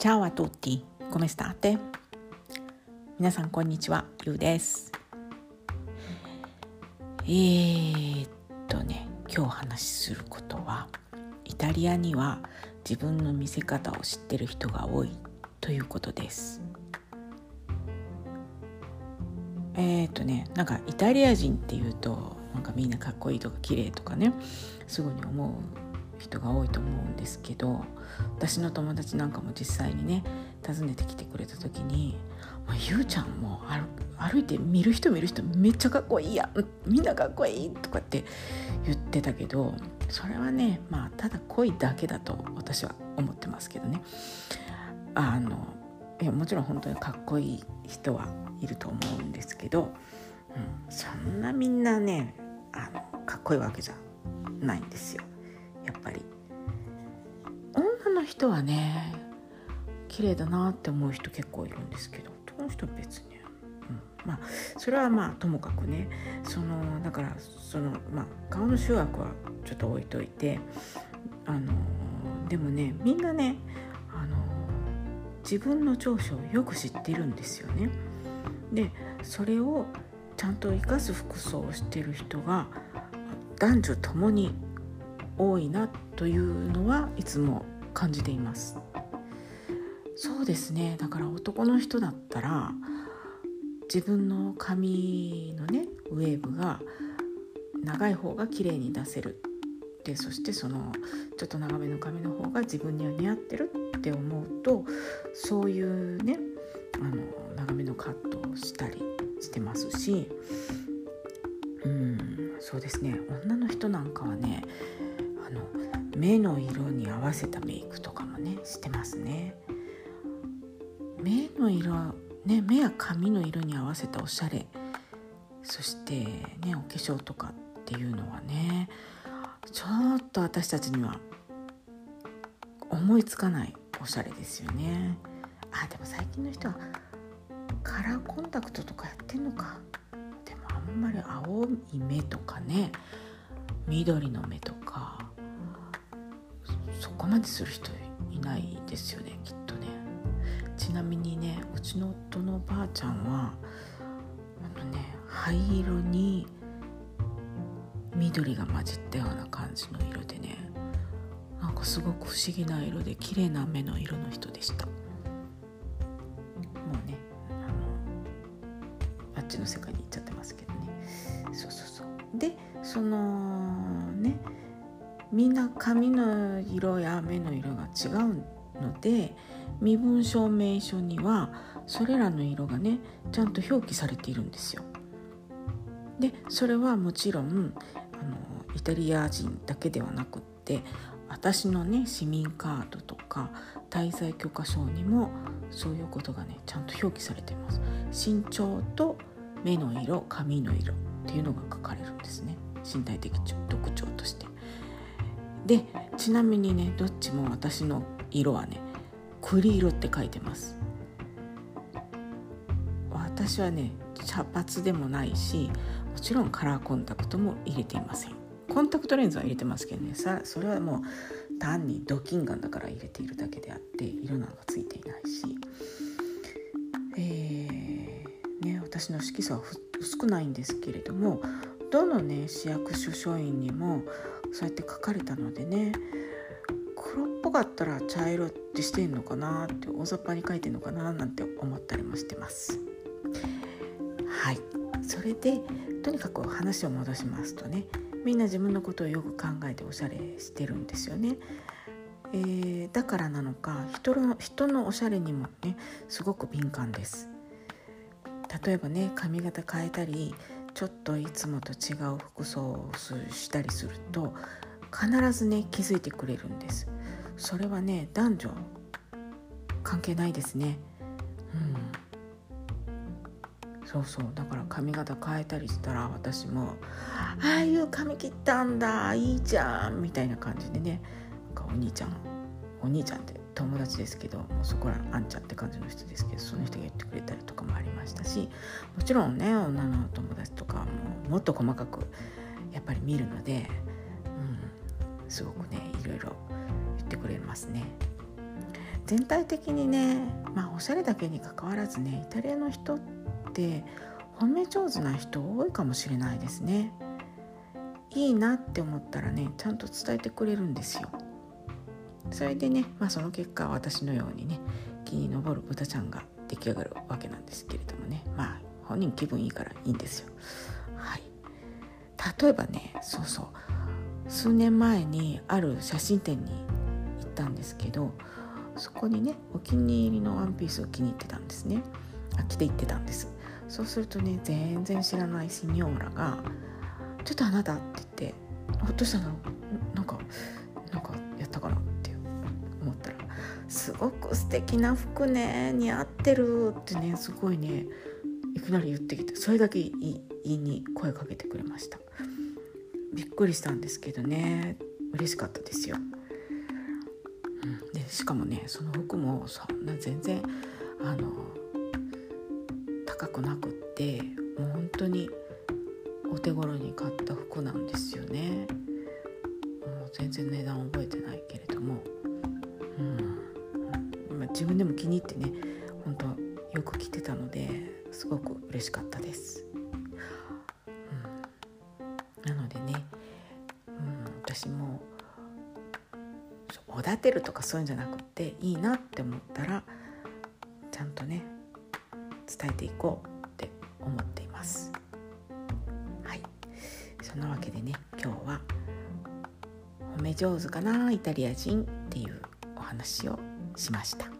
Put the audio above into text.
Ciao a tutti, come state? 皆さんこんにちは、ゆうです。えー、っとね、今日話しすることは、イタリアには自分の見せ方を知ってる人が多いということです。えー、っとね、なんかイタリア人っていうと、なんかみんなかっこいいとか綺麗とかね、すぐに思う人が多いと思うんですけど私の友達なんかも実際にね訪ねてきてくれた時に「もうゆうちゃんも歩いて見る人見る人めっちゃかっこいいやんみんなかっこいい」とかって言ってたけどそれはねまあただ恋だけだと私は思ってますけどねあのいやもちろん本当にかっこいい人はいると思うんですけど、うん、そんなみんなねあのかっこいいわけじゃないんですよ。やっぱり女の人はね綺麗だなって思う人結構いるんですけど男の人は別に、うん、まあそれはまあともかくねそのだからそのまあ顔の集約はちょっと置いといてあのでもねみんなねあの自分の長所をよく知ってるんですよね。でそれをちゃんと生かす服装をしてる人が男女ともに多いなというのはいつも感じています。そうですね。だから男の人だったら自分の髪のねウェーブが長い方が綺麗に出せる。でそしてそのちょっと長めの髪の方が自分には似合ってるって思うとそういうねあの長めのカットをしたりしてますしうんそうですね。女の人なんかはねあの目の色に合わせたメイクとかもねしてますね。目の色ね目や髪の色に合わせたおしゃれ。そしてねお化粧とかっていうのはねちょっと私たちには思いつかないおしゃれですよね。あでも最近の人はカラーコンタクトとかやってんのか。でもあんまり青い目とかね緑の目とかこまでする人いないですよねきっとね。ちなみにねうちの夫のばあちゃんはあのね灰色に緑が混じったような感じの色でねなんかすごく不思議な色で綺麗な目の色の人でした。もうねあのあっちの世界に行っちゃってますけどね。そうそうそう。でそのみんな髪の色や目の色が違うので身分証明書にはそれらの色がねちゃんと表記されているんですよ。でそれはもちろんあのイタリア人だけではなくって私のね市民カードとか滞在許可証にもそういうことがねちゃんと表記されています。身長と目の色髪の色っていうのが書かれるんですね身体的特徴として。でちなみにねどっちも私の色はね栗色って書いてます。私はね茶髪でもないしもちろんカラーコンタクトも入れていません。コンタクトレンズは入れてますけどねさそれはもう単にドキンガンだから入れているだけであって色なんかついていないし。えー、ね私の色素は薄くないんですけれどもどのね市役所書院にもそうやって書かれたのでね黒っぽかったら茶色ってしてんのかなって大雑把に書いてんのかななんて思ったりもしてます。はいそれでとにかく話を戻しますとねみんな自分のことをよく考えておしゃれしてるんですよね。えー、だからなのか人の人のおしゃれにもねすごく敏感です。例えばね髪型変えたりちょっといつもと違う服装をしたりすると必ずね気づいてくれるんです。それはね男女関係ないですね。うん。そうそう。だから髪型変えたりしたら私も「ああいう髪切ったんだいいじゃん」みたいな感じでね。なんかお兄ちゃんお兄ちゃんって友達ですけどもうそこらあんちゃんって感じの人ですけどその人が言ってくれたりとかもありましたしもちろんね女の友達とかももっと細かくやっぱり見るので、うん、すごくねいろいろ言ってくれますね。全体的にねまあおしゃれだけにかかわらずねイタリアの人って褒め上手な人多いかもしれないですねいいなって思ったらねちゃんと伝えてくれるんですよそれでね、まあ、その結果私のようにね気に上る豚ちゃんが出来上がるわけなんですけれどもね。まあ本人気分いいからいいんですよ。はい。例えばねそうそう。数年前にある写真展に行ったんですけどそこにねお気に入りのワンピースを気に入ってたんですね。あ着て行ってたんです。そうするとね全然知らないシニョーラが「ちょっとあなた」って言って「ほっとしたの？ごく素敵な服ね似合ってる」ってねすごいねいきなり言ってきてそれだけ言いに声かけてくれました。びっくりしたんですけどね嬉しかったですよ、うん、でしかもねその服もそんな全然自分でも気に入ってね本当よく着てたのですごく嬉しかったです。うん、なのでね、うん、私もおだてるとかそういうんじゃなくっていいなって思ったらちゃんとね伝えていこうって思っています。はいそんなわけでね今日は褒め上手かなイタリア人っていうお話をしました。